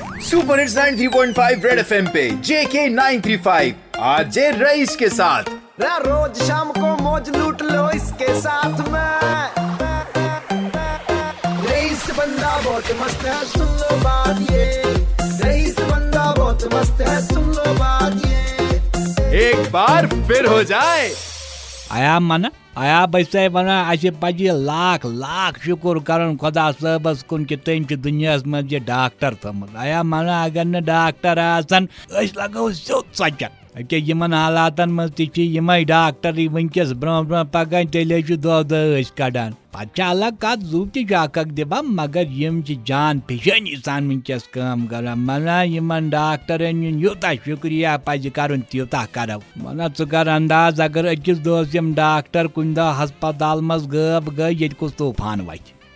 Super hits 93.5 red FM पे जेके 935 आज rice के साथ। रे रोज शाम को मौज लूट लो इसके साथ में। रईस बंदा बहुत मस्त है सुन लो बात ये। रईस बंदा बहुत मस्त है सुन लो बात ये। एक बार फिर हो जाए। आया मन? आया बसे वना असे पजे लाख लाख शुक्र करन खुदा सबस कुन कि तम दुनियास मज ये डॉक्टर थमुत आया मन अगर न डॉक्टर आसन अस लगो स्योत सचन अके हालातन मज तमे डॉक्टर वनकस ब्रो ब्रो पकान तेले दह दह कड़ान पे अलग कत जू तक दिबा मगर यम जान पेशानी सान वनकस कम कर मना यमन डॉक्टरन यूता शुक्रिया पज कर तूता करो मना कर अंदाज अगर अकिस दोस यम डॉक्टर कुन दह हस्पताल मज गब गई ये कुछ तूफ़ान वच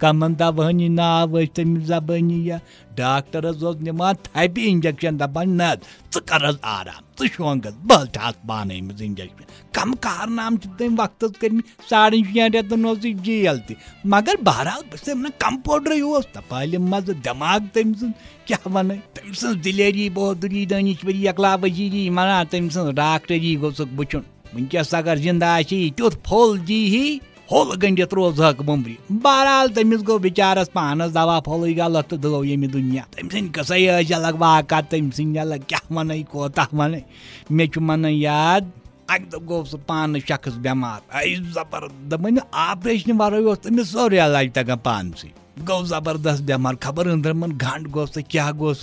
तमिस तो तो ते कमन दवानी नाव तमिस जबानी या डॉक्टर निमान थपि इंजेक्शन दपान न कर पान इंजेक्शन कम कारनाम तम वक्त कर साढ़े शेन रेतन जेल त मगर बहरहाल बस कंपाउंडर तपाल मज दिमाग तम क्या वन तम दिलेरी बहादुरी दानिश्वरी अकला वजीरी मना तम डॉक्टरी गोस बुचुन वनकस अगर ज़िंदा तुथ फुल जी ही होल गंडित रोज हक मुम्बरी बहरहाल तमिस गो बिचारस पानस दवा फल गलत तो गो ये दुनिया तम सद कसई अलग वाक़ा तम सद अलग क्या वन कोता वन मे मन याद अक दो गो सह पान शख्स बेमार आई जबर दपन ऑपरेशन वर तमिस सोरे इलाज तगान पान गो ज़बरदस्त बेमार खबर अंदरमन गंड गो क्या गो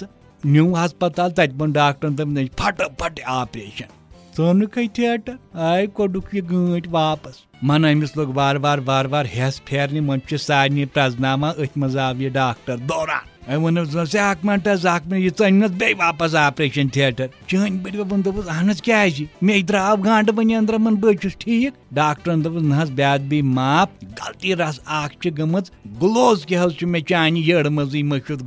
न्यू हस्पताल तत बन डॉक्टर तम फट फट ऑपरेशन सोनुक थिएटर आय कोडुक ये गंट वापस मन अमिस लोग बार बार बार बार हेस फेरने मन सारे प्रजनामा अथ मज आव यह डॉक्टर दौरान वन अख मिनट अख मिनट यह अनस बे वापस ऑपरेशन थिएटर चन बड़ वन दोपस अहन क्या मे द्राव गांड वन अंदर मन बस ठीक डॉक्टरन दोपस नहस ब्याद बी माफ़ गलती रस अख गम ग्लोज क्या मे चान यड़ मज मशुद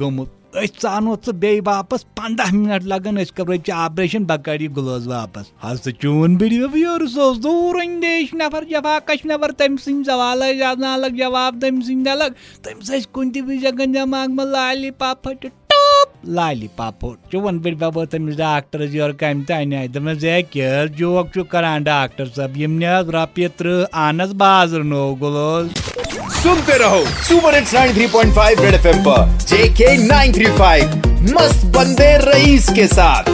चानो च बे वापस पंद्रह मिनट लगन करो ऑपरेशन बकर ग्लोज वापस हस तो चून बिड़ियो योर सो दूर अंदेश नफर जवाकश नफर तम सवाल अलग जवाब तम सिंह अलग तम कुन तगन दिमाग में लाली पाप टॉप लाली पाप चुवन बिड़ बाबो तमिस डॉक्टर योर कम आय दमस क्या जोक करान डॉक्टर सब यम रपये त्ह आनस बाजर नो ग्लोज सुनते रहो सुपर हिट्स 93.5 रेड एफएम पर जेके 935 मस्त बंदे रईस के साथ।